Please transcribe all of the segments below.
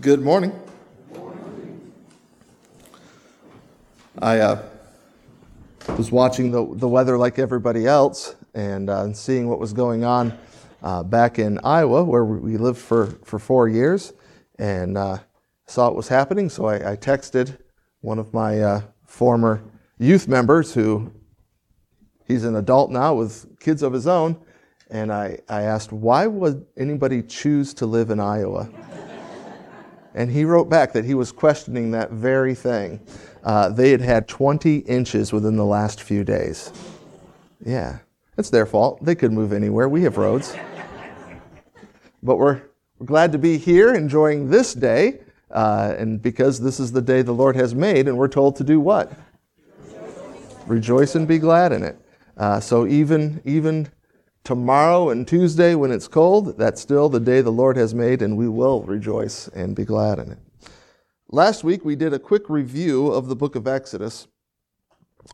Good morning. I uh, was watching the, the weather like everybody else and uh, seeing what was going on uh, back in Iowa, where we lived for, for four years, and uh, saw what was happening. So I, I texted one of my uh, former youth members, who he's an adult now with kids of his own, and I, I asked, why would anybody choose to live in Iowa? And he wrote back that he was questioning that very thing. Uh, they had had 20 inches within the last few days. Yeah, it's their fault. They could move anywhere. We have roads. But we're, we're glad to be here enjoying this day. Uh, and because this is the day the Lord has made, and we're told to do what? Rejoice and be glad in it. Uh, so even, even tomorrow and Tuesday when it's cold, that's still the day the Lord has made, and we will rejoice and be glad in it. Last week, we did a quick review of the book of Exodus.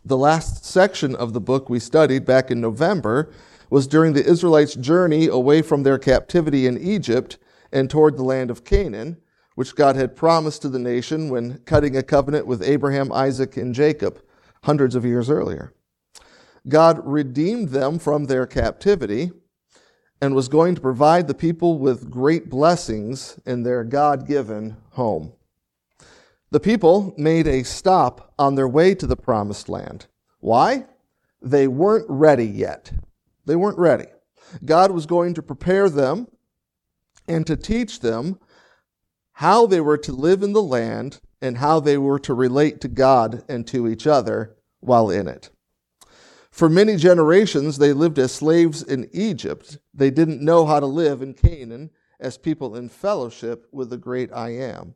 The last section of the book we studied back in November was during the Israelites' journey away from their captivity in Egypt and toward the land of Canaan, which God had promised to the nation when cutting a covenant with Abraham, Isaac, and Jacob hundreds of years earlier. God redeemed them from their captivity and was going to provide the people with great blessings in their God given home. The people made a stop on their way to the promised land. Why? They weren't ready yet. They weren't ready. God was going to prepare them and to teach them how they were to live in the land and how they were to relate to God and to each other while in it. For many generations, they lived as slaves in Egypt. They didn't know how to live in Canaan as people in fellowship with the great I am.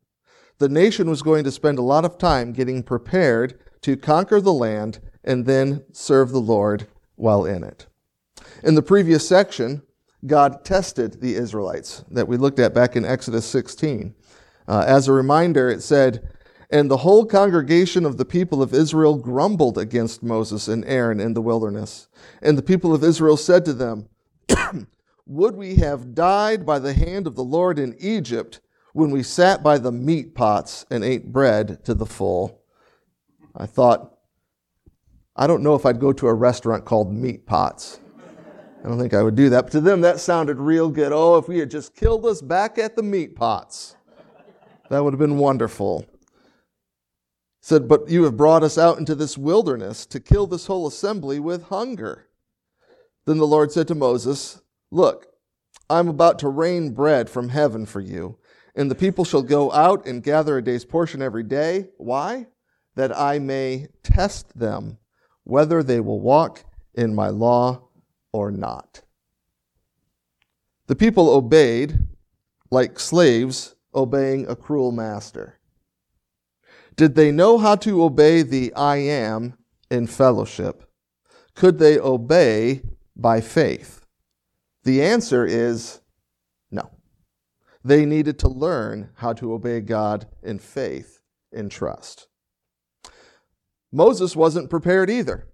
The nation was going to spend a lot of time getting prepared to conquer the land and then serve the Lord while in it. In the previous section, God tested the Israelites that we looked at back in Exodus 16. Uh, as a reminder, it said, and the whole congregation of the people of Israel grumbled against Moses and Aaron in the wilderness. And the people of Israel said to them, Would we have died by the hand of the Lord in Egypt when we sat by the meat pots and ate bread to the full? I thought, I don't know if I'd go to a restaurant called Meat Pots. I don't think I would do that. But to them, that sounded real good. Oh, if we had just killed us back at the meat pots, that would have been wonderful said, But you have brought us out into this wilderness to kill this whole assembly with hunger. Then the Lord said to Moses, Look, I'm about to rain bread from heaven for you, and the people shall go out and gather a day's portion every day. Why? That I may test them whether they will walk in my law or not. The people obeyed like slaves obeying a cruel master. Did they know how to obey the I am in fellowship? Could they obey by faith? The answer is no. They needed to learn how to obey God in faith, in trust. Moses wasn't prepared either.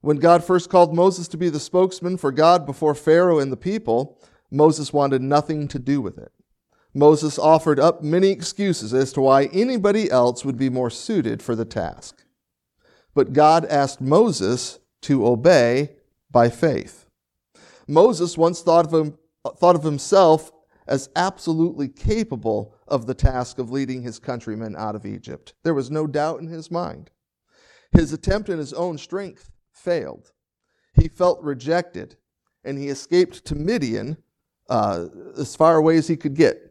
When God first called Moses to be the spokesman for God before Pharaoh and the people, Moses wanted nothing to do with it. Moses offered up many excuses as to why anybody else would be more suited for the task. But God asked Moses to obey by faith. Moses once thought of, him, thought of himself as absolutely capable of the task of leading his countrymen out of Egypt. There was no doubt in his mind. His attempt in his own strength failed. He felt rejected, and he escaped to Midian uh, as far away as he could get.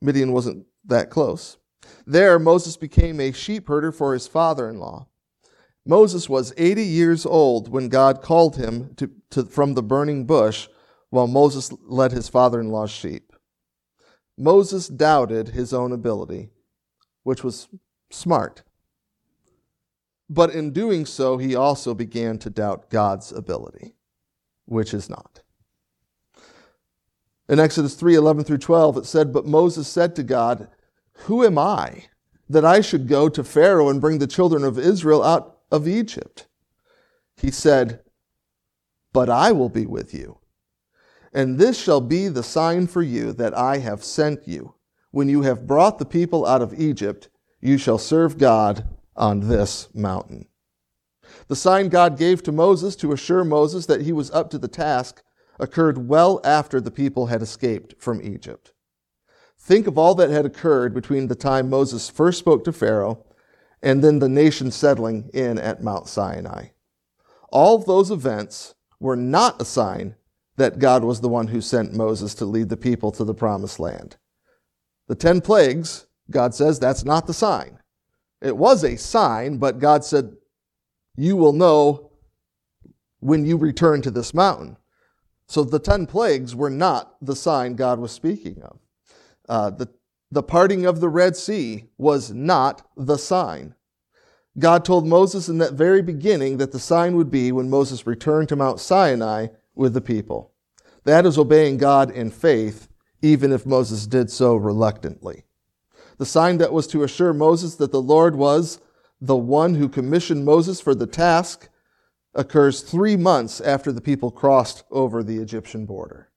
Midian wasn't that close. There, Moses became a sheep herder for his father in law. Moses was 80 years old when God called him to, to, from the burning bush while Moses led his father in law's sheep. Moses doubted his own ability, which was smart. But in doing so, he also began to doubt God's ability, which is not. In Exodus 3 11 through 12, it said, But Moses said to God, Who am I that I should go to Pharaoh and bring the children of Israel out of Egypt? He said, But I will be with you. And this shall be the sign for you that I have sent you. when you have brought the people out of Egypt, you shall serve God on this mountain. The sign God gave to Moses to assure Moses that he was up to the task occurred well after the people had escaped from Egypt. Think of all that had occurred between the time Moses first spoke to Pharaoh and then the nation settling in at Mount Sinai. All of those events were not a sign that God was the one who sent Moses to lead the people to the promised land. The 10 plagues, God says that's not the sign. It was a sign, but God said, You will know when you return to this mountain. So the 10 plagues were not the sign God was speaking of. Uh, the, the parting of the Red Sea was not the sign. God told Moses in that very beginning that the sign would be when Moses returned to Mount Sinai with the people. That is obeying God in faith, even if Moses did so reluctantly. The sign that was to assure Moses that the Lord was the one who commissioned Moses for the task occurs three months after the people crossed over the Egyptian border.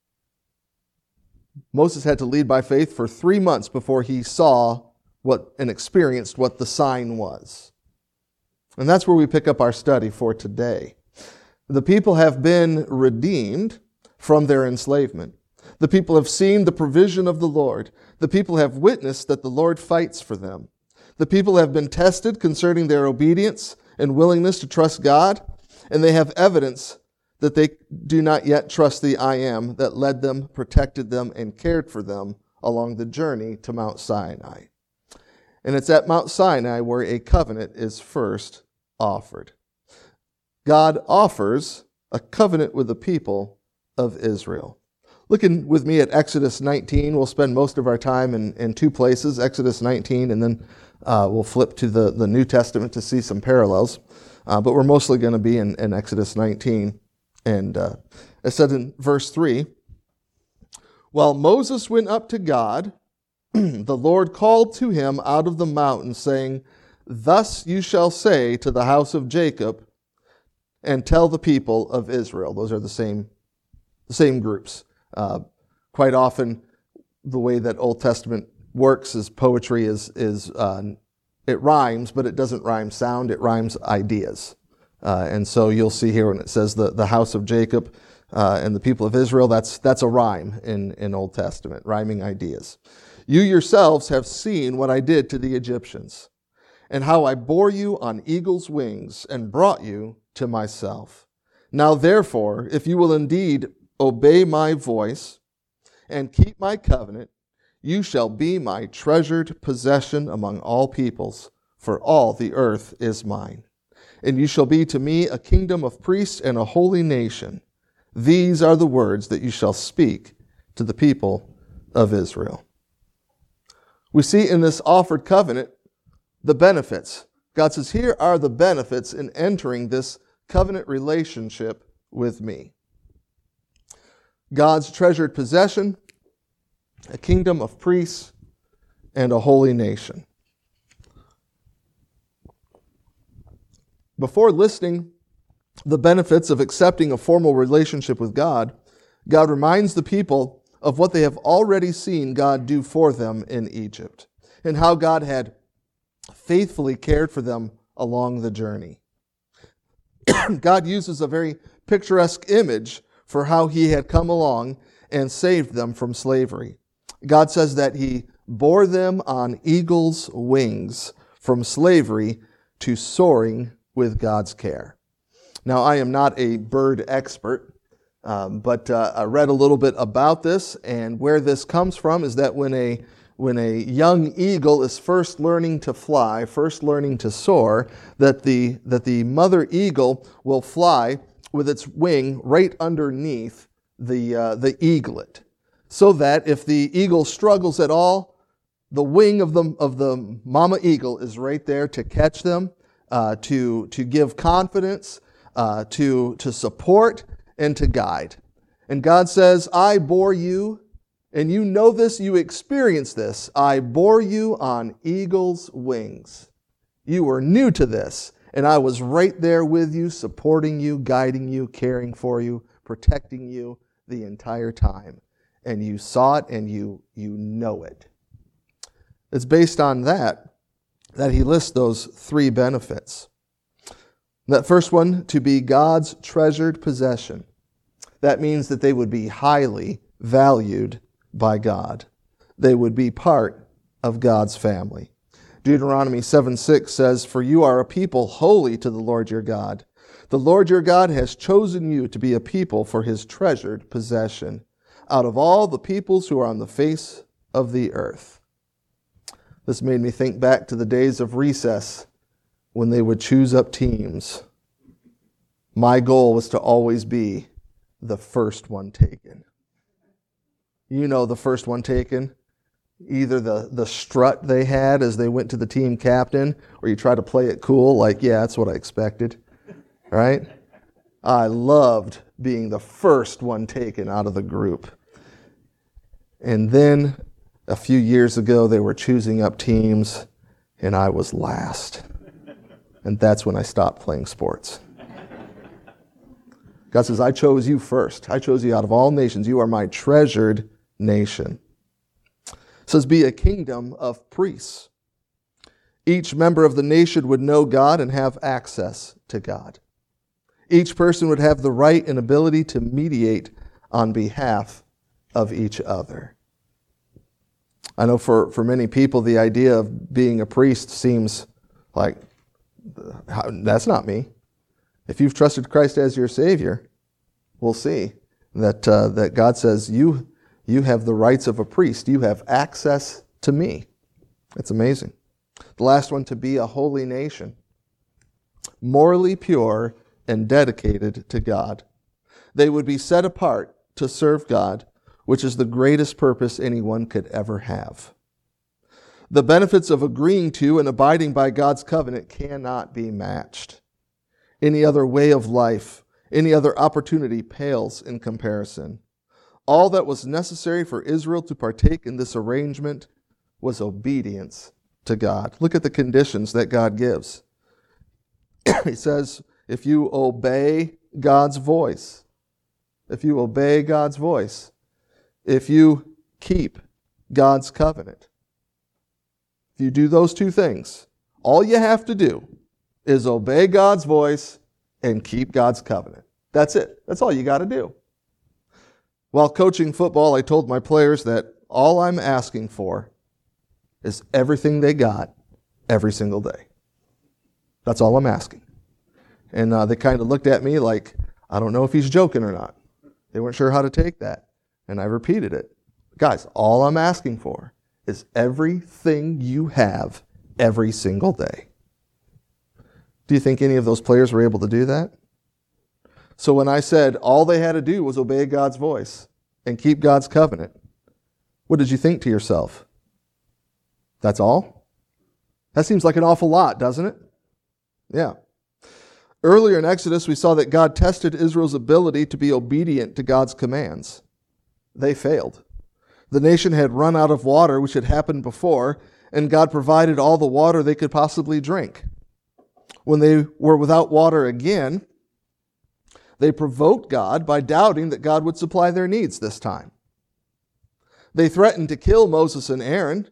Moses had to lead by faith for three months before he saw what and experienced what the sign was. And that's where we pick up our study for today. The people have been redeemed from their enslavement. The people have seen the provision of the Lord. The people have witnessed that the Lord fights for them. The people have been tested concerning their obedience and willingness to trust God, and they have evidence that they do not yet trust the I am that led them, protected them, and cared for them along the journey to Mount Sinai. And it's at Mount Sinai where a covenant is first offered. God offers a covenant with the people of Israel. Looking with me at Exodus 19, we'll spend most of our time in, in two places Exodus 19, and then uh, we'll flip to the, the New Testament to see some parallels. Uh, but we're mostly going to be in, in Exodus 19. And uh, it said in verse 3 While Moses went up to God, the Lord called to him out of the mountain, saying, Thus you shall say to the house of Jacob, and tell the people of Israel. Those are the same, the same groups. Uh, quite often, the way that Old Testament works is poetry is, is uh, it rhymes, but it doesn't rhyme sound, it rhymes ideas. Uh, and so you'll see here when it says the, the house of Jacob uh, and the people of Israel, that's, that's a rhyme in, in Old Testament, rhyming ideas. You yourselves have seen what I did to the Egyptians, and how I bore you on eagle's wings and brought you to myself. Now, therefore, if you will indeed obey my voice and keep my covenant, you shall be my treasured possession among all peoples, for all the earth is mine and you shall be to me a kingdom of priests and a holy nation. These are the words that you shall speak to the people of Israel. We see in this offered covenant the benefits. God says, Here are the benefits in entering this covenant relationship with me. God's treasured possession, a kingdom of priests, and a holy nation. Before listing the benefits of accepting a formal relationship with God, God reminds the people of what they have already seen God do for them in Egypt and how God had faithfully cared for them along the journey. God uses a very picturesque image for how he had come along and saved them from slavery. God says that he bore them on eagle's wings from slavery to soaring with God's care. Now, I am not a bird expert, um, but uh, I read a little bit about this, and where this comes from is that when a when a young eagle is first learning to fly, first learning to soar, that the that the mother eagle will fly with its wing right underneath the uh, the eaglet, so that if the eagle struggles at all, the wing of the of the mama eagle is right there to catch them uh, to, to give confidence, uh, to, to support, and to guide. And God says, I bore you, and you know this, you experience this. I bore you on eagle's wings. You were new to this, and I was right there with you, supporting you, guiding you, caring for you, protecting you the entire time. And you saw it and you, you know it. It's based on that that he lists those three benefits. That first one, to be God's treasured possession. That means that they would be highly valued by God. They would be part of God's family. Deuteronomy 7 6 says, For you are a people holy to the Lord your God. The Lord your God has chosen you to be a people for his treasured possession out of all the peoples who are on the face of the earth. This made me think back to the days of recess when they would choose up teams. My goal was to always be the first one taken. You know, the first one taken. Either the, the strut they had as they went to the team captain, or you try to play it cool, like, yeah, that's what I expected. Right? I loved being the first one taken out of the group. And then a few years ago, they were choosing up teams, and I was last. And that's when I stopped playing sports. God says, I chose you first. I chose you out of all nations. You are my treasured nation. It says, Be a kingdom of priests. Each member of the nation would know God and have access to God. Each person would have the right and ability to mediate on behalf of each other. I know for, for many people, the idea of being a priest seems like that's not me. If you've trusted Christ as your Savior, we'll see that, uh, that God says, you, you have the rights of a priest. You have access to me. It's amazing. The last one, to be a holy nation, morally pure and dedicated to God. They would be set apart to serve God which is the greatest purpose anyone could ever have. The benefits of agreeing to and abiding by God's covenant cannot be matched. Any other way of life, any other opportunity pales in comparison. All that was necessary for Israel to partake in this arrangement was obedience to God. Look at the conditions that God gives. he says, if you obey God's voice, if you obey God's voice, if you keep God's covenant. If you do those two things, all you have to do is obey God's voice and keep God's covenant. That's it. That's all you got to do. While coaching football, I told my players that all I'm asking for is everything they got every single day. That's all I'm asking. And uh, they kind of looked at me like, I don't know if he's joking or not. They weren't sure how to take that. And I repeated it. Guys, all I'm asking for is everything you have every single day. Do you think any of those players were able to do that? So when I said all they had to do was obey God's voice and keep God's covenant, what did you think to yourself? That's all? That seems like an awful lot, doesn't it? Yeah. Earlier in Exodus, we saw that God tested Israel's ability to be obedient to God's commands they failed. The nation had run out of water, which had happened before, and God provided all the water they could possibly drink. When they were without water again, they provoked God by doubting that God would supply their needs this time. They threatened to kill Moses and Aaron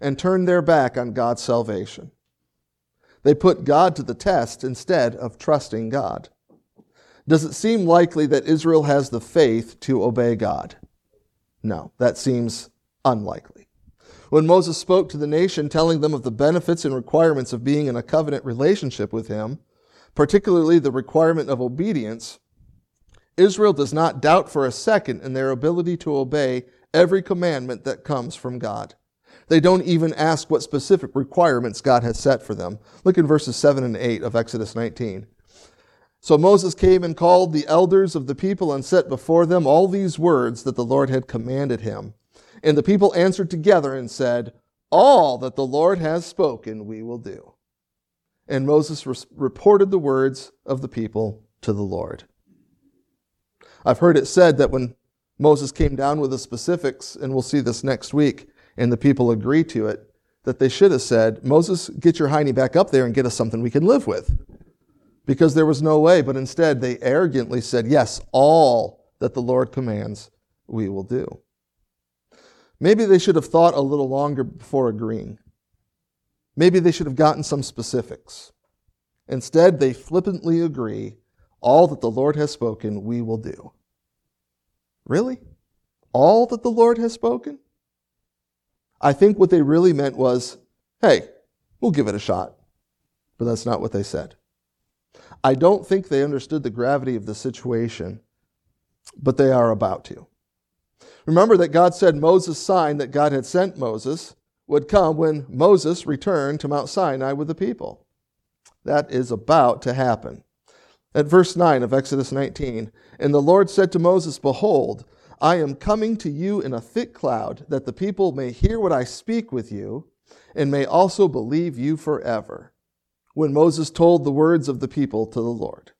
and turned their back on God's salvation. They put God to the test instead of trusting God. Does it seem likely that Israel has the faith to obey God? No, that seems unlikely. When Moses spoke to the nation, telling them of the benefits and requirements of being in a covenant relationship with him, particularly the requirement of obedience, Israel does not doubt for a second in their ability to obey every commandment that comes from God. They don't even ask what specific requirements God has set for them. Look in verses 7 and 8 of Exodus 19. So Moses came and called the elders of the people and set before them all these words that the Lord had commanded him. And the people answered together and said, All that the Lord has spoken we will do. And Moses re- reported the words of the people to the Lord. I've heard it said that when Moses came down with the specifics, and we'll see this next week, and the people agree to it, that they should have said, Moses, get your hiney back up there and get us something we can live with because there was no way, but instead they arrogantly said, Yes, all that the Lord commands, we will do. Maybe they should have thought a little longer before agreeing. Maybe they should have gotten some specifics. Instead, they flippantly agree all that the Lord has spoken, we will do. Really? All that the Lord has spoken? I think what they really meant was, hey, we'll give it a shot. But that's not what they said. I don't think they understood the gravity of the situation, but they are about to. Remember that God said Moses' sign that God had sent Moses would come when Moses returned to Mount Sinai with the people. That is about to happen. At verse 9 of Exodus 19, and the Lord said to Moses, Behold, I am coming to you in a thick cloud, that the people may hear what I speak with you, and may also believe you forever. When Moses told the words of the people to the Lord.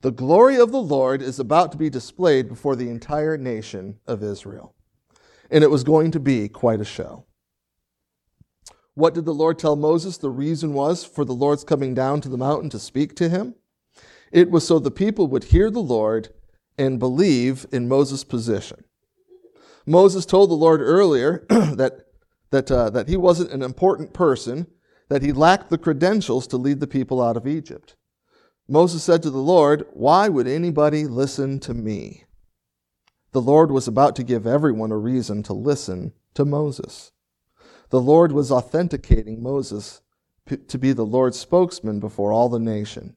The glory of the Lord is about to be displayed before the entire nation of Israel. And it was going to be quite a show. What did the Lord tell Moses the reason was for the Lord's coming down to the mountain to speak to him? It was so the people would hear the Lord and believe in Moses' position. Moses told the Lord earlier that, that, uh, that he wasn't an important person, that he lacked the credentials to lead the people out of Egypt. Moses said to the Lord, Why would anybody listen to me? The Lord was about to give everyone a reason to listen to Moses. The Lord was authenticating Moses to be the Lord's spokesman before all the nation.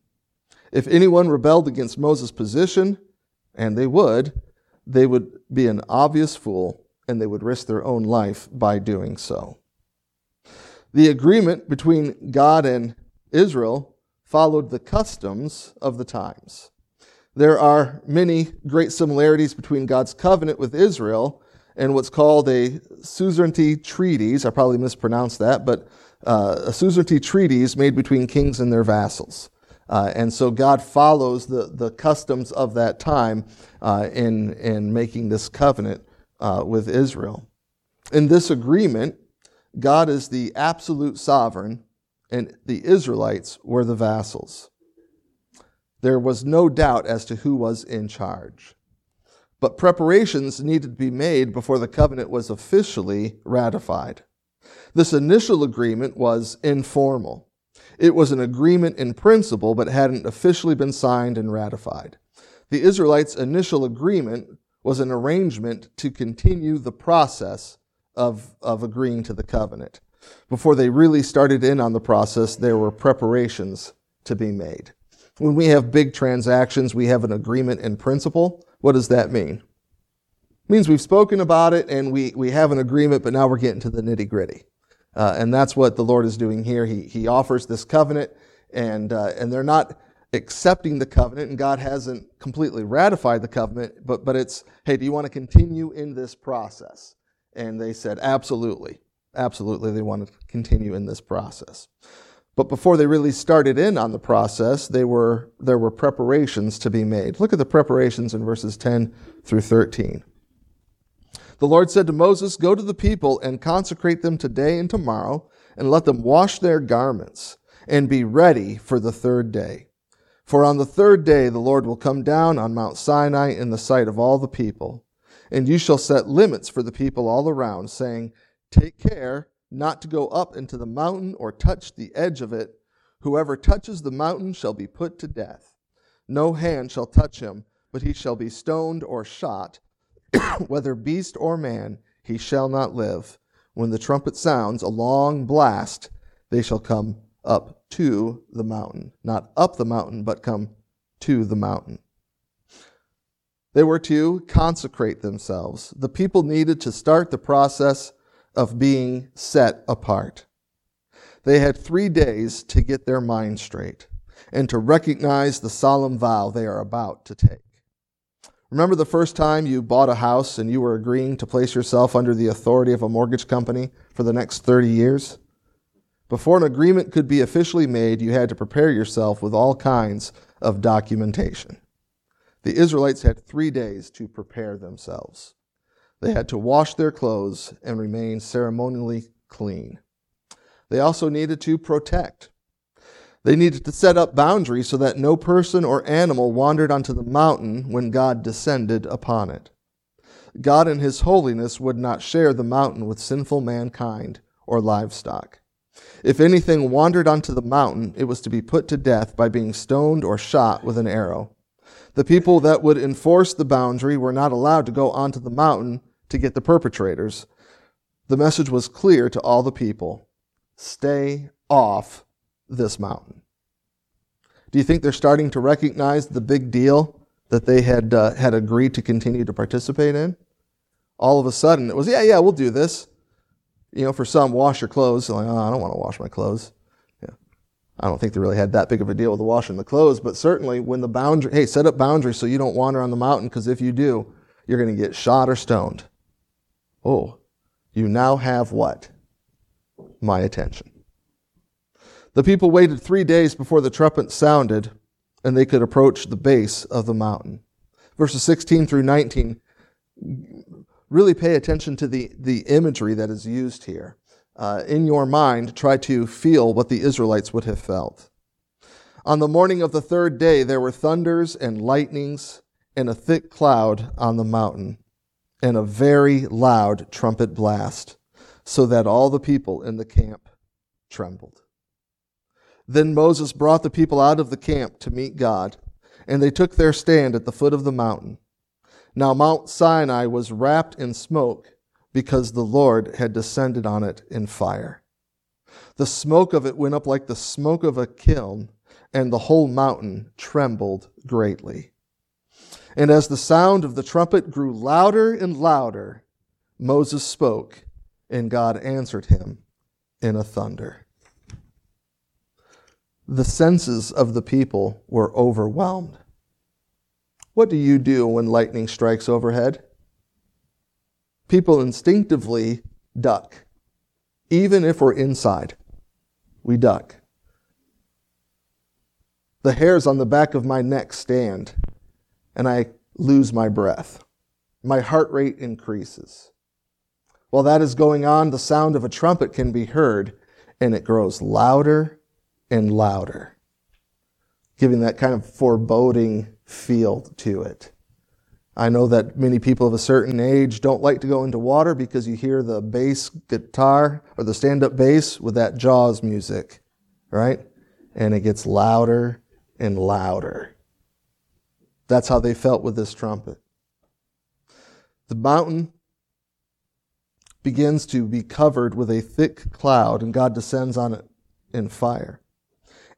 If anyone rebelled against Moses' position, and they would, they would be an obvious fool and they would risk their own life by doing so. The agreement between God and Israel followed the customs of the times. There are many great similarities between God's covenant with Israel and what's called a suzerainty treaties. I probably mispronounced that, but uh, a suzerainty treaties made between kings and their vassals. Uh, and so God follows the, the customs of that time uh, in, in making this covenant uh, with Israel. In this agreement, God is the absolute sovereign and the Israelites were the vassals. There was no doubt as to who was in charge. But preparations needed to be made before the covenant was officially ratified. This initial agreement was informal. It was an agreement in principle, but hadn't officially been signed and ratified. The Israelites' initial agreement was an arrangement to continue the process of, of agreeing to the covenant. Before they really started in on the process, there were preparations to be made. When we have big transactions, we have an agreement in principle. What does that mean? It means we've spoken about it and we, we have an agreement, but now we're getting to the nitty gritty. Uh, and that's what the Lord is doing here. He, he offers this covenant, and, uh, and they're not accepting the covenant, and God hasn't completely ratified the covenant, but, but it's, hey, do you want to continue in this process? And they said, absolutely absolutely they want to continue in this process. But before they really started in on the process, they were, there were preparations to be made. Look at the preparations in verses 10 through 13. The Lord said to Moses, Go to the people and consecrate them today and tomorrow, and let them wash their garments, and be ready for the third day. For on the third day the Lord will come down on Mount Sinai in the sight of all the people. And you shall set limits for the people all around, saying, Take care not to go up into the mountain or touch the edge of it. Whoever touches the mountain shall be put to death. No hand shall touch him, but he shall be stoned or shot. Whether beast or man, he shall not live. When the trumpet sounds a long blast, they shall come up to the mountain. Not up the mountain, but come to the mountain. They were to consecrate themselves. The people needed to start the process of being set apart. They had three days to get their mind straight and to recognize the solemn vow they are about to take. Remember the first time you bought a house and you were agreeing to place yourself under the authority of a mortgage company for the next 30 years? Before an agreement could be officially made, you had to prepare yourself with all kinds of documentation. The Israelites had three days to prepare themselves. They had to wash their clothes and remain ceremonially clean. They also needed to protect. They needed to set up boundaries so that no person or animal wandered onto the mountain when God descended upon it. God in his holiness would not share the mountain with sinful mankind or livestock. If anything wandered onto the mountain, it was to be put to death by being stoned or shot with an arrow. The people that would enforce the boundary were not allowed to go onto the mountain to get the perpetrators. The message was clear to all the people stay off this mountain. Do you think they're starting to recognize the big deal that they had, uh, had agreed to continue to participate in? All of a sudden, it was, yeah, yeah, we'll do this. You know, for some, wash your clothes. Like, oh, I don't want to wash my clothes. I don't think they really had that big of a deal with the washing the clothes, but certainly when the boundary, hey, set up boundaries so you don't wander on the mountain, because if you do, you're going to get shot or stoned. Oh, you now have what? My attention. The people waited three days before the trumpet sounded and they could approach the base of the mountain. Verses 16 through 19 really pay attention to the, the imagery that is used here. Uh, in your mind, try to feel what the Israelites would have felt. On the morning of the third day, there were thunders and lightnings and a thick cloud on the mountain and a very loud trumpet blast, so that all the people in the camp trembled. Then Moses brought the people out of the camp to meet God, and they took their stand at the foot of the mountain. Now Mount Sinai was wrapped in smoke because the Lord had descended on it in fire. The smoke of it went up like the smoke of a kiln, and the whole mountain trembled greatly. And as the sound of the trumpet grew louder and louder, Moses spoke, and God answered him in a thunder. The senses of the people were overwhelmed. What do you do when lightning strikes overhead? People instinctively duck. Even if we're inside, we duck. The hairs on the back of my neck stand, and I lose my breath. My heart rate increases. While that is going on, the sound of a trumpet can be heard, and it grows louder and louder, giving that kind of foreboding feel to it. I know that many people of a certain age don't like to go into water because you hear the bass guitar or the stand up bass with that Jaws music, right? And it gets louder and louder. That's how they felt with this trumpet. The mountain begins to be covered with a thick cloud, and God descends on it in fire.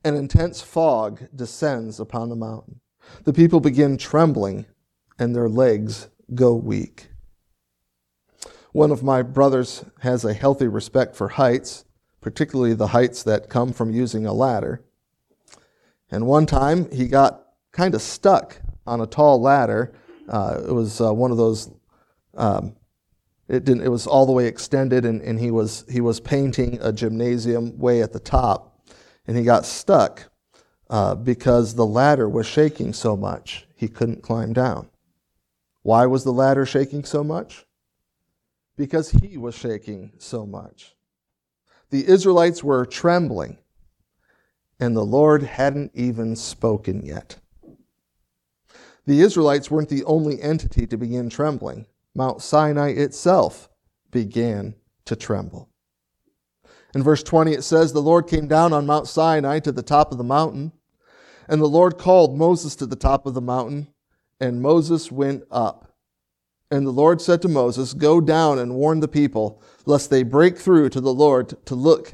An intense fog descends upon the mountain. The people begin trembling, and their legs go weak. One of my brothers has a healthy respect for heights, particularly the heights that come from using a ladder. And one time he got kind of stuck on a tall ladder. Uh, it was uh, one of those. Um, it didn't. It was all the way extended, and, and he was he was painting a gymnasium way at the top, and he got stuck uh, because the ladder was shaking so much he couldn't climb down. Why was the ladder shaking so much? Because he was shaking so much. The Israelites were trembling, and the Lord hadn't even spoken yet. The Israelites weren't the only entity to begin trembling. Mount Sinai itself began to tremble. In verse 20, it says, The Lord came down on Mount Sinai to the top of the mountain and the Lord called Moses to the top of the mountain, and Moses went up. And the Lord said to Moses, Go down and warn the people, lest they break through to the Lord to look,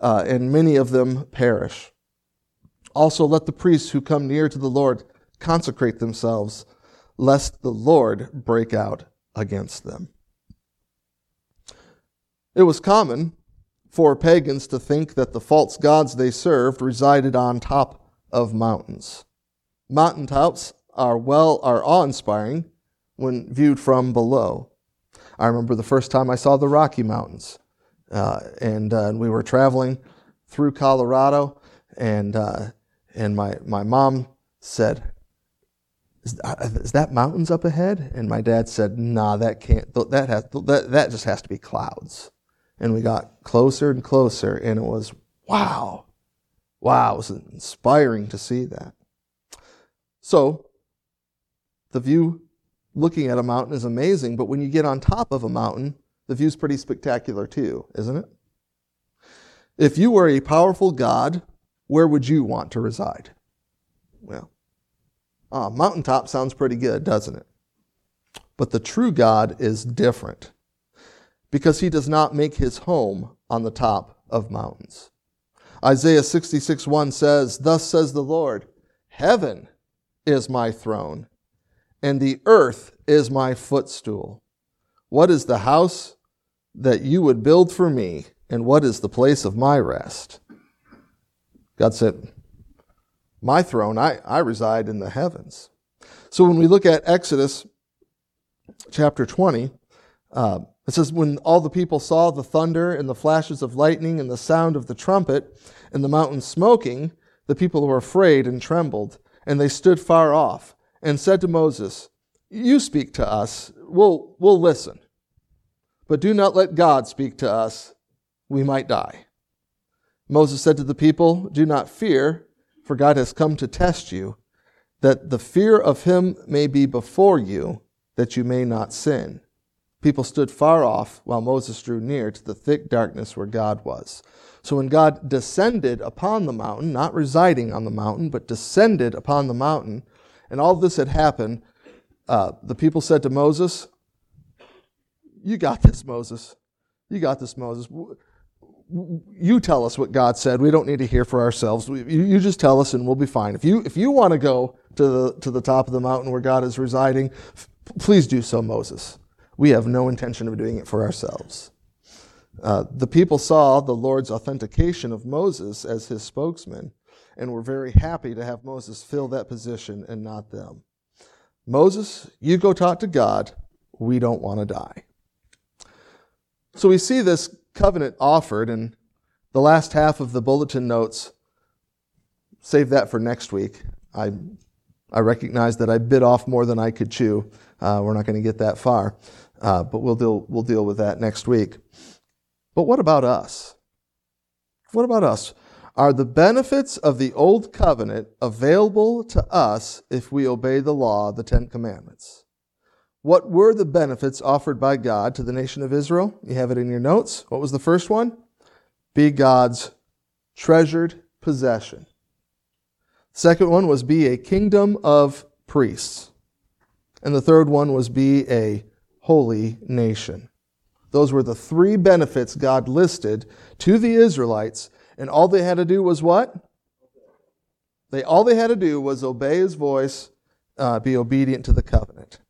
uh, and many of them perish. Also, let the priests who come near to the Lord consecrate themselves, lest the Lord break out against them. It was common for pagans to think that the false gods they served resided on top of mountains. Mountaintops are well are awe-inspiring when viewed from below. I remember the first time I saw the Rocky Mountains, uh, and, uh, we were traveling through Colorado, and uh, and my my mom said, is, is, that mountains up ahead?" And my dad said, "Nah, that can't. That has that that just has to be clouds." And we got closer and closer, and it was wow. Wow, it was inspiring to see that. So, the view looking at a mountain is amazing, but when you get on top of a mountain, the view's pretty spectacular too, isn't it? If you were a powerful God, where would you want to reside? Well, uh, mountaintop sounds pretty good, doesn't it? But the true God is different because he does not make his home on the top of mountains. Isaiah 66 1 says, Thus says the Lord, Heaven is my throne, and the earth is my footstool. What is the house that you would build for me, and what is the place of my rest? God said, My throne, I, I reside in the heavens. So when we look at Exodus chapter 20, uh, it says, When all the people saw the thunder and the flashes of lightning and the sound of the trumpet and the mountain smoking, the people were afraid and trembled, and they stood far off and said to Moses, You speak to us, we'll, we'll listen. But do not let God speak to us, we might die. Moses said to the people, Do not fear, for God has come to test you, that the fear of him may be before you, that you may not sin. People stood far off while Moses drew near to the thick darkness where God was. So when God descended upon the mountain, not residing on the mountain, but descended upon the mountain, and all this had happened, uh, the people said to Moses, You got this, Moses. You got this, Moses. You tell us what God said. We don't need to hear for ourselves. You just tell us, and we'll be fine. If you if you want to go to the to the top of the mountain where God is residing, please do so, Moses. We have no intention of doing it for ourselves. Uh, the people saw the Lord's authentication of Moses as his spokesman and were very happy to have Moses fill that position and not them. Moses, you go talk to God. We don't want to die. So we see this covenant offered, and the last half of the bulletin notes, save that for next week. I, I recognize that I bit off more than I could chew. Uh, we're not going to get that far. Uh, but we'll deal, we'll deal with that next week. But what about us? What about us? Are the benefits of the Old Covenant available to us if we obey the law, the Ten Commandments? What were the benefits offered by God to the nation of Israel? You have it in your notes. What was the first one? Be God's treasured possession. second one was be a kingdom of priests. And the third one was be a holy nation. Those were the three benefits God listed to the Israelites, and all they had to do was what? They all they had to do was obey His voice, uh, be obedient to the covenant.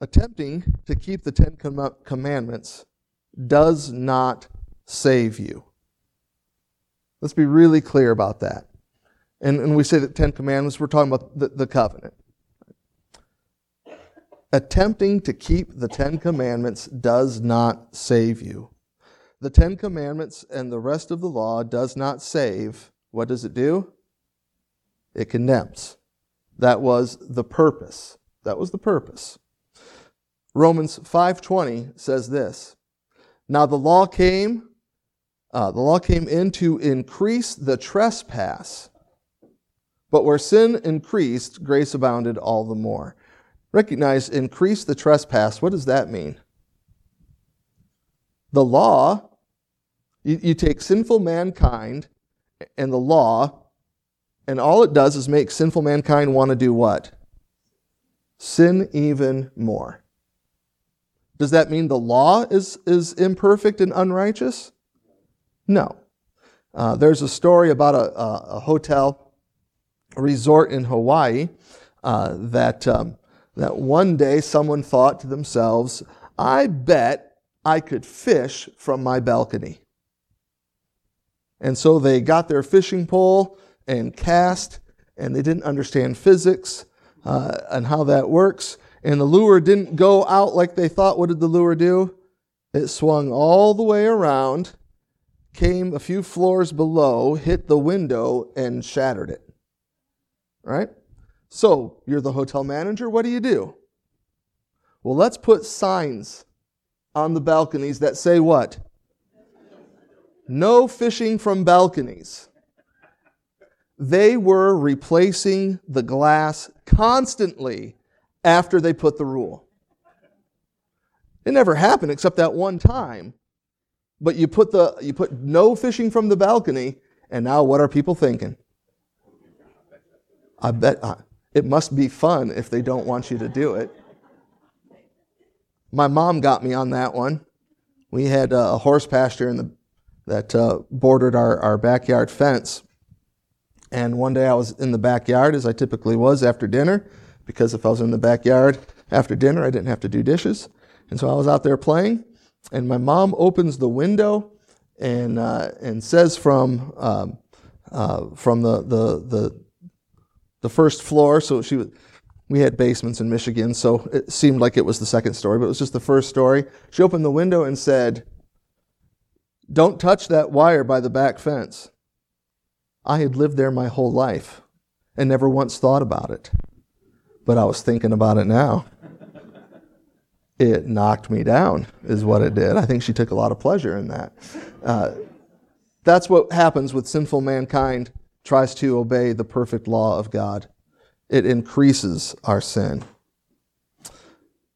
Attempting to keep the Ten Commandments does not save you. Let's be really clear about that. And, and we say that Ten Commandments, we're talking about the, the covenant attempting to keep the Ten Commandments does not save you. The Ten Commandments and the rest of the law does not save. What does it do? It condemns. That was the purpose. That was the purpose. Romans 5:20 says this. Now the law came uh, the law came in to increase the trespass. But where sin increased, grace abounded all the more. Recognize, increase the trespass. What does that mean? The law, you, you take sinful mankind and the law, and all it does is make sinful mankind want to do what? Sin even more. Does that mean the law is, is imperfect and unrighteous? No. Uh, there's a story about a, a, a, hotel, a resort in Hawaii, uh, that um, that one day someone thought to themselves, I bet I could fish from my balcony. And so they got their fishing pole and cast, and they didn't understand physics uh, and how that works. And the lure didn't go out like they thought. What did the lure do? It swung all the way around, came a few floors below, hit the window, and shattered it. Right? So, you're the hotel manager. What do you do? Well, let's put signs on the balconies that say what? No fishing from balconies. they were replacing the glass constantly after they put the rule. It never happened except that one time. But you put the you put no fishing from the balcony, and now what are people thinking? I bet uh, it must be fun if they don't want you to do it. My mom got me on that one. We had a horse pasture in the, that uh, bordered our, our backyard fence. And one day I was in the backyard, as I typically was after dinner, because if I was in the backyard after dinner, I didn't have to do dishes. And so I was out there playing, and my mom opens the window and, uh, and says from, um, uh, from the, the, the, the first floor, so she was, we had basements in Michigan, so it seemed like it was the second story, but it was just the first story. She opened the window and said, Don't touch that wire by the back fence. I had lived there my whole life and never once thought about it. But I was thinking about it now. It knocked me down, is what it did. I think she took a lot of pleasure in that. Uh, that's what happens with sinful mankind tries to obey the perfect law of God it increases our sin.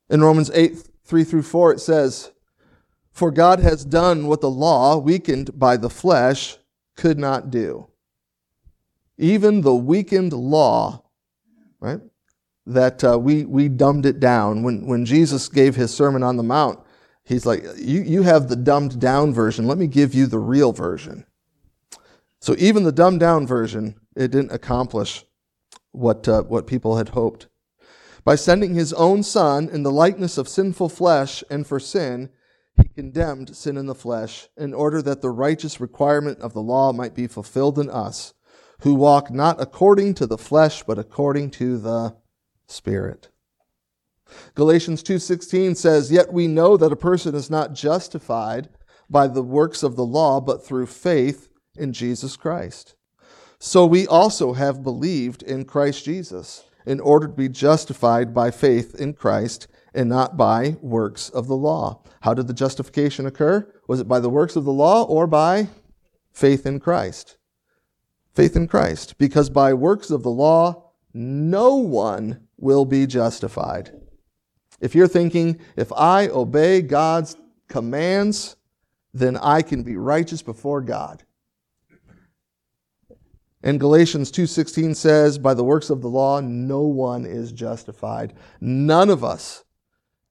In Romans 8, 3 through 4, it says, For God has done what the law, weakened by the flesh, could not do. Even the weakened law, right, that uh, we, we dumbed it down. When, when Jesus gave his Sermon on the Mount, he's like, you, you have the dumbed down version. Let me give you the real version. So even the dumbed down version, it didn't accomplish what, uh, what people had hoped. By sending his own Son in the likeness of sinful flesh and for sin, he condemned sin in the flesh in order that the righteous requirement of the law might be fulfilled in us, who walk not according to the flesh, but according to the Spirit. Galatians 2:16 says, "Yet we know that a person is not justified by the works of the law, but through faith in Jesus Christ." So we also have believed in Christ Jesus in order to be justified by faith in Christ and not by works of the law. How did the justification occur? Was it by the works of the law or by faith in Christ? Faith in Christ. Because by works of the law, no one will be justified. If you're thinking, if I obey God's commands, then I can be righteous before God. And Galatians 2:16 says, "By the works of the law no one is justified. None of us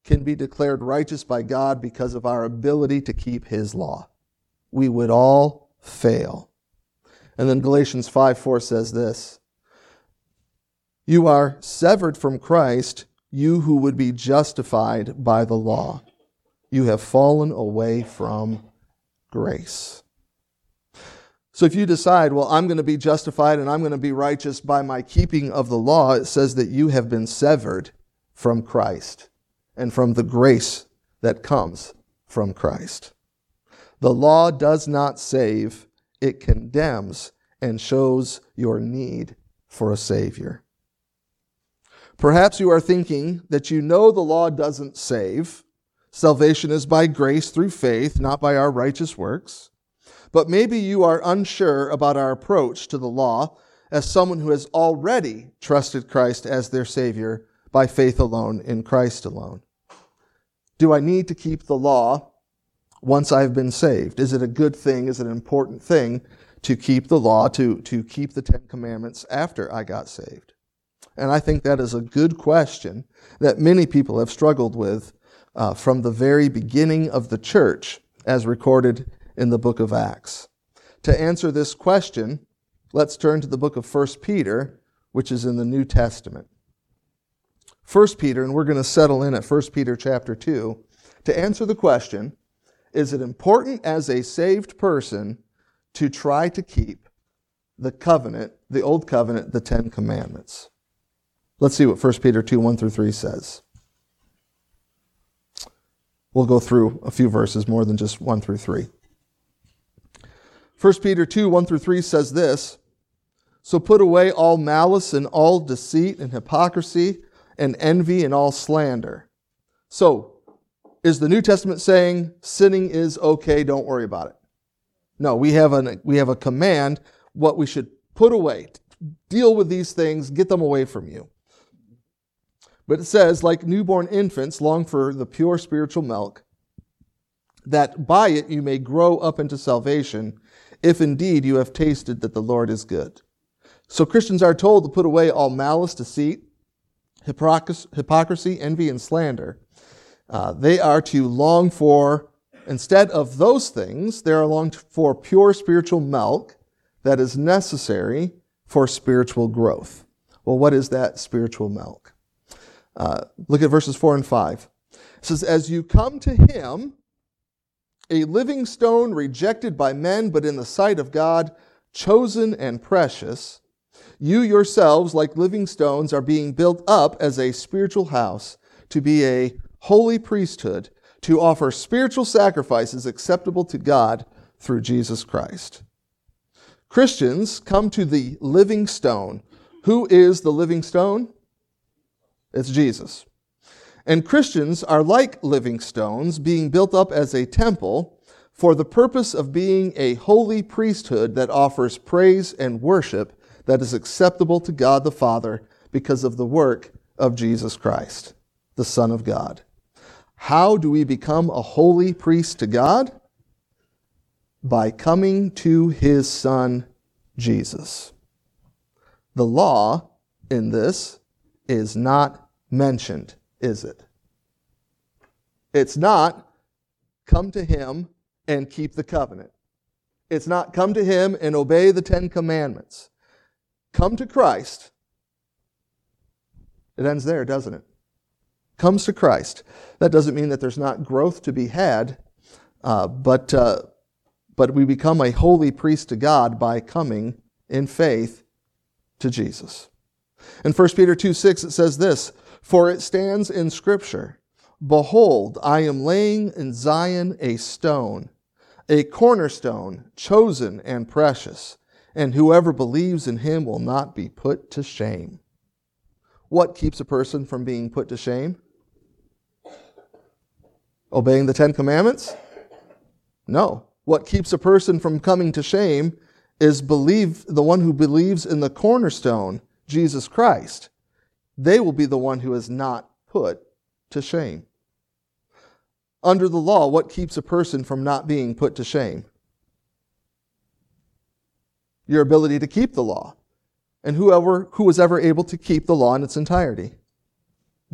can be declared righteous by God because of our ability to keep his law. We would all fail." And then Galatians 5 4 says this, "You are severed from Christ, you who would be justified by the law. You have fallen away from grace." So if you decide, well, I'm going to be justified and I'm going to be righteous by my keeping of the law, it says that you have been severed from Christ and from the grace that comes from Christ. The law does not save, it condemns and shows your need for a Savior. Perhaps you are thinking that you know the law doesn't save. Salvation is by grace through faith, not by our righteous works. But maybe you are unsure about our approach to the law as someone who has already trusted Christ as their Savior by faith alone in Christ alone. Do I need to keep the law once I've been saved? Is it a good thing? Is it an important thing to keep the law, to, to keep the Ten Commandments after I got saved? And I think that is a good question that many people have struggled with uh, from the very beginning of the church, as recorded in the book of Acts. To answer this question, let's turn to the book of 1 Peter, which is in the New Testament. 1 Peter, and we're going to settle in at 1 Peter chapter 2, to answer the question is it important as a saved person to try to keep the covenant, the old covenant, the Ten Commandments? Let's see what 1 Peter 2 1 through 3 says. We'll go through a few verses more than just 1 through 3. 1 Peter 2 1 through 3 says this So put away all malice and all deceit and hypocrisy and envy and all slander. So, is the New Testament saying sinning is okay, don't worry about it? No, we have, an, we have a command what we should put away, deal with these things, get them away from you. But it says, like newborn infants, long for the pure spiritual milk, that by it you may grow up into salvation, if indeed you have tasted that the Lord is good. So Christians are told to put away all malice, deceit, hypocrisy, envy, and slander. Uh, they are to long for, instead of those things, they are longed for pure spiritual milk that is necessary for spiritual growth. Well, what is that spiritual milk? Uh, look at verses 4 and 5. It says, As you come to him, a living stone rejected by men, but in the sight of God, chosen and precious, you yourselves, like living stones, are being built up as a spiritual house to be a holy priesthood, to offer spiritual sacrifices acceptable to God through Jesus Christ. Christians come to the living stone. Who is the living stone? It's Jesus. And Christians are like living stones being built up as a temple for the purpose of being a holy priesthood that offers praise and worship that is acceptable to God the Father because of the work of Jesus Christ, the Son of God. How do we become a holy priest to God? By coming to his Son, Jesus. The law in this is not mentioned, is it? It's not come to him and keep the covenant. It's not come to him and obey the Ten Commandments come to Christ, it ends there, doesn't it? Comes to Christ. That doesn't mean that there's not growth to be had, uh, but, uh, but we become a holy priest to God by coming in faith to Jesus. In 1 Peter 2 6, it says this For it stands in Scripture Behold, I am laying in Zion a stone, a cornerstone, chosen and precious and whoever believes in him will not be put to shame. What keeps a person from being put to shame? Obeying the Ten Commandments? No. What keeps a person from coming to shame is believe the one who believes in the cornerstone, Jesus Christ. They will be the one who is not put to shame. Under the law, what keeps a person from not being put to shame? Your ability to keep the law. And whoever who was ever able to keep the law in its entirety?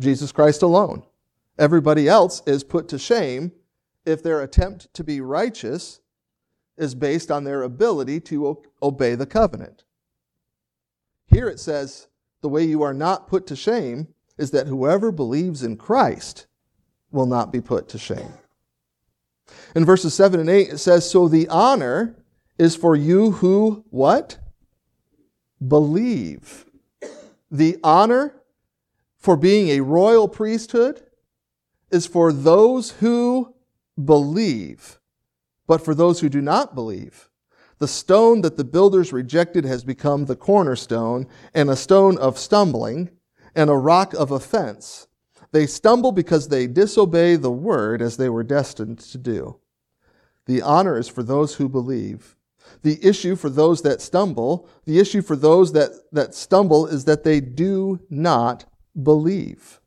Jesus Christ alone. Everybody else is put to shame if their attempt to be righteous is based on their ability to obey the covenant. Here it says, the way you are not put to shame is that whoever believes in Christ will not be put to shame. In verses 7 and 8, it says, So the honor is for you who what? Believe. The honor for being a royal priesthood is for those who believe. But for those who do not believe, the stone that the builders rejected has become the cornerstone and a stone of stumbling and a rock of offense. They stumble because they disobey the word as they were destined to do. The honor is for those who believe the issue for those that stumble, the issue for those that, that stumble is that they do not believe.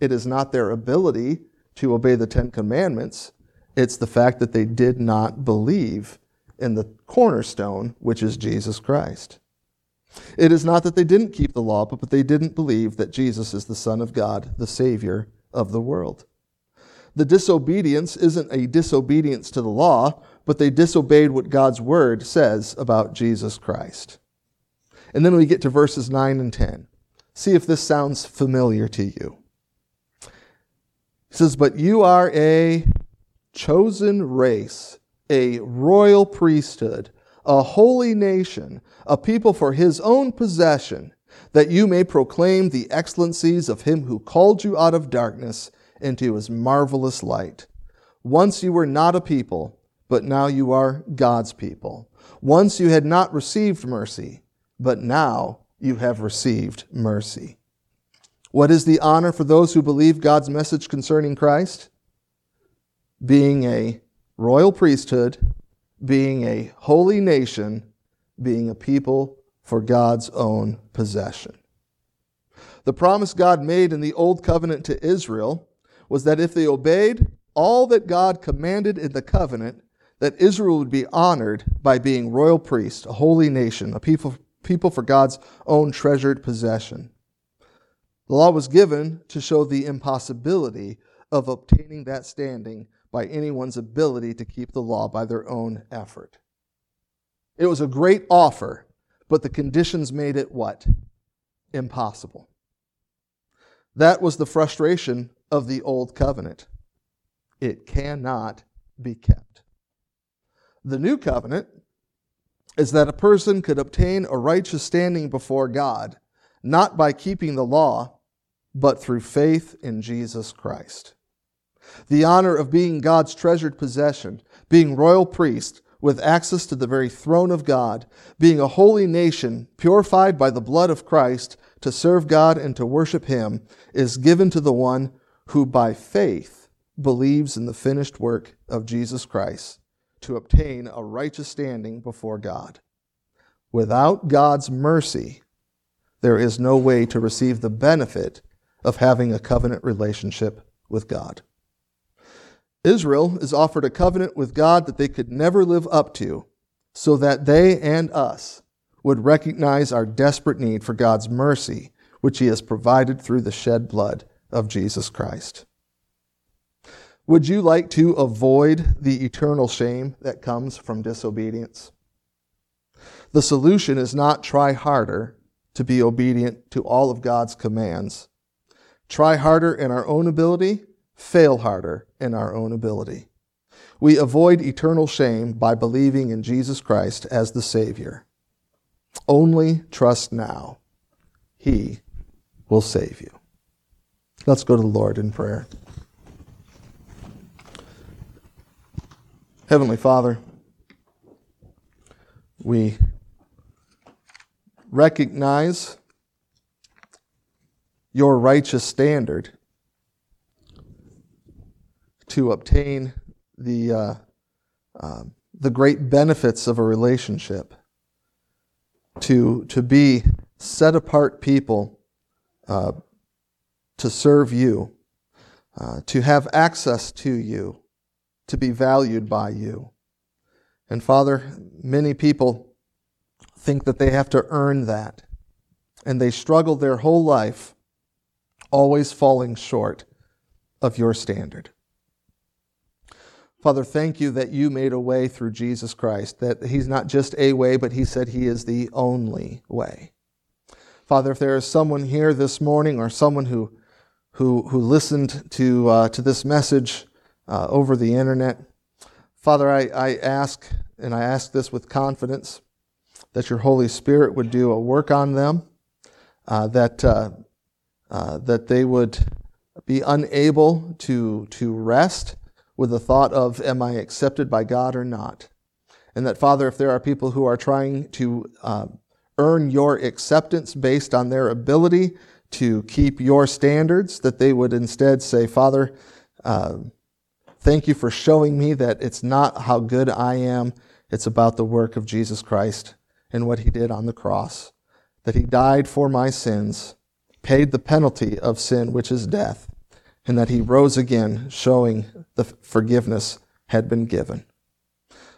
It is not their ability to obey the Ten Commandments, it's the fact that they did not believe in the cornerstone, which is Jesus Christ. It is not that they didn't keep the law, but they didn't believe that Jesus is the Son of God, the Savior of the world. The disobedience isn't a disobedience to the law, but they disobeyed what God's word says about Jesus Christ. And then we get to verses 9 and 10. See if this sounds familiar to you. He says, But you are a chosen race, a royal priesthood, a holy nation, a people for his own possession, that you may proclaim the excellencies of him who called you out of darkness into his marvelous light. Once you were not a people, but now you are God's people. Once you had not received mercy, but now you have received mercy. What is the honor for those who believe God's message concerning Christ? Being a royal priesthood, being a holy nation, being a people for God's own possession. The promise God made in the Old Covenant to Israel was that if they obeyed all that God commanded in the covenant, that Israel would be honored by being royal priests, a holy nation, a people, people for God's own treasured possession. The law was given to show the impossibility of obtaining that standing by anyone's ability to keep the law by their own effort. It was a great offer, but the conditions made it what? Impossible. That was the frustration of the old covenant. It cannot be kept. The new covenant is that a person could obtain a righteous standing before God, not by keeping the law, but through faith in Jesus Christ. The honor of being God's treasured possession, being royal priest with access to the very throne of God, being a holy nation purified by the blood of Christ to serve God and to worship Him, is given to the one who by faith believes in the finished work of Jesus Christ to obtain a righteous standing before God. Without God's mercy, there is no way to receive the benefit of having a covenant relationship with God. Israel is offered a covenant with God that they could never live up to, so that they and us would recognize our desperate need for God's mercy, which He has provided through the shed blood of Jesus Christ. Would you like to avoid the eternal shame that comes from disobedience? The solution is not try harder to be obedient to all of God's commands. Try harder in our own ability fail harder in our own ability. We avoid eternal shame by believing in Jesus Christ as the Savior. Only trust now. He will save you. Let's go to the Lord in prayer. Heavenly Father, we recognize your righteous standard to obtain the, uh, uh, the great benefits of a relationship, to, to be set apart people uh, to serve you, uh, to have access to you, to be valued by you. And Father, many people think that they have to earn that, and they struggle their whole life, always falling short of your standard. Father, thank you that you made a way through Jesus Christ, that He's not just a way, but He said He is the only way. Father, if there is someone here this morning or someone who, who, who listened to, uh, to this message uh, over the internet, Father, I, I ask, and I ask this with confidence, that your Holy Spirit would do a work on them, uh, that, uh, uh, that they would be unable to, to rest with the thought of, Am I accepted by God or not? And that, Father, if there are people who are trying to uh, earn your acceptance based on their ability to keep your standards, that they would instead say, Father, uh, thank you for showing me that it's not how good I am, it's about the work of Jesus Christ and what he did on the cross. That he died for my sins, paid the penalty of sin, which is death, and that he rose again, showing the forgiveness had been given.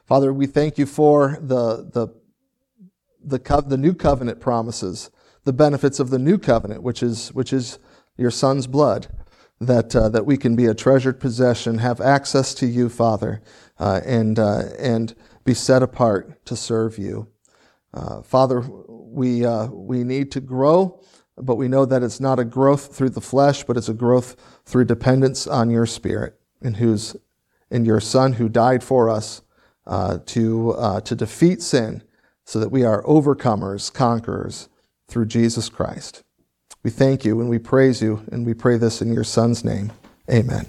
Father, we thank you for the, the, the, co- the new covenant promises, the benefits of the new covenant, which is, which is your son's blood, that, uh, that we can be a treasured possession, have access to you, Father, uh, and, uh, and be set apart to serve you. Uh, Father, we, uh, we need to grow but we know that it's not a growth through the flesh, but it's a growth through dependence on your Spirit, and, whose, in your Son who died for us uh, to uh, to defeat sin, so that we are overcomers, conquerors through Jesus Christ. We thank you and we praise you, and we pray this in your Son's name. Amen.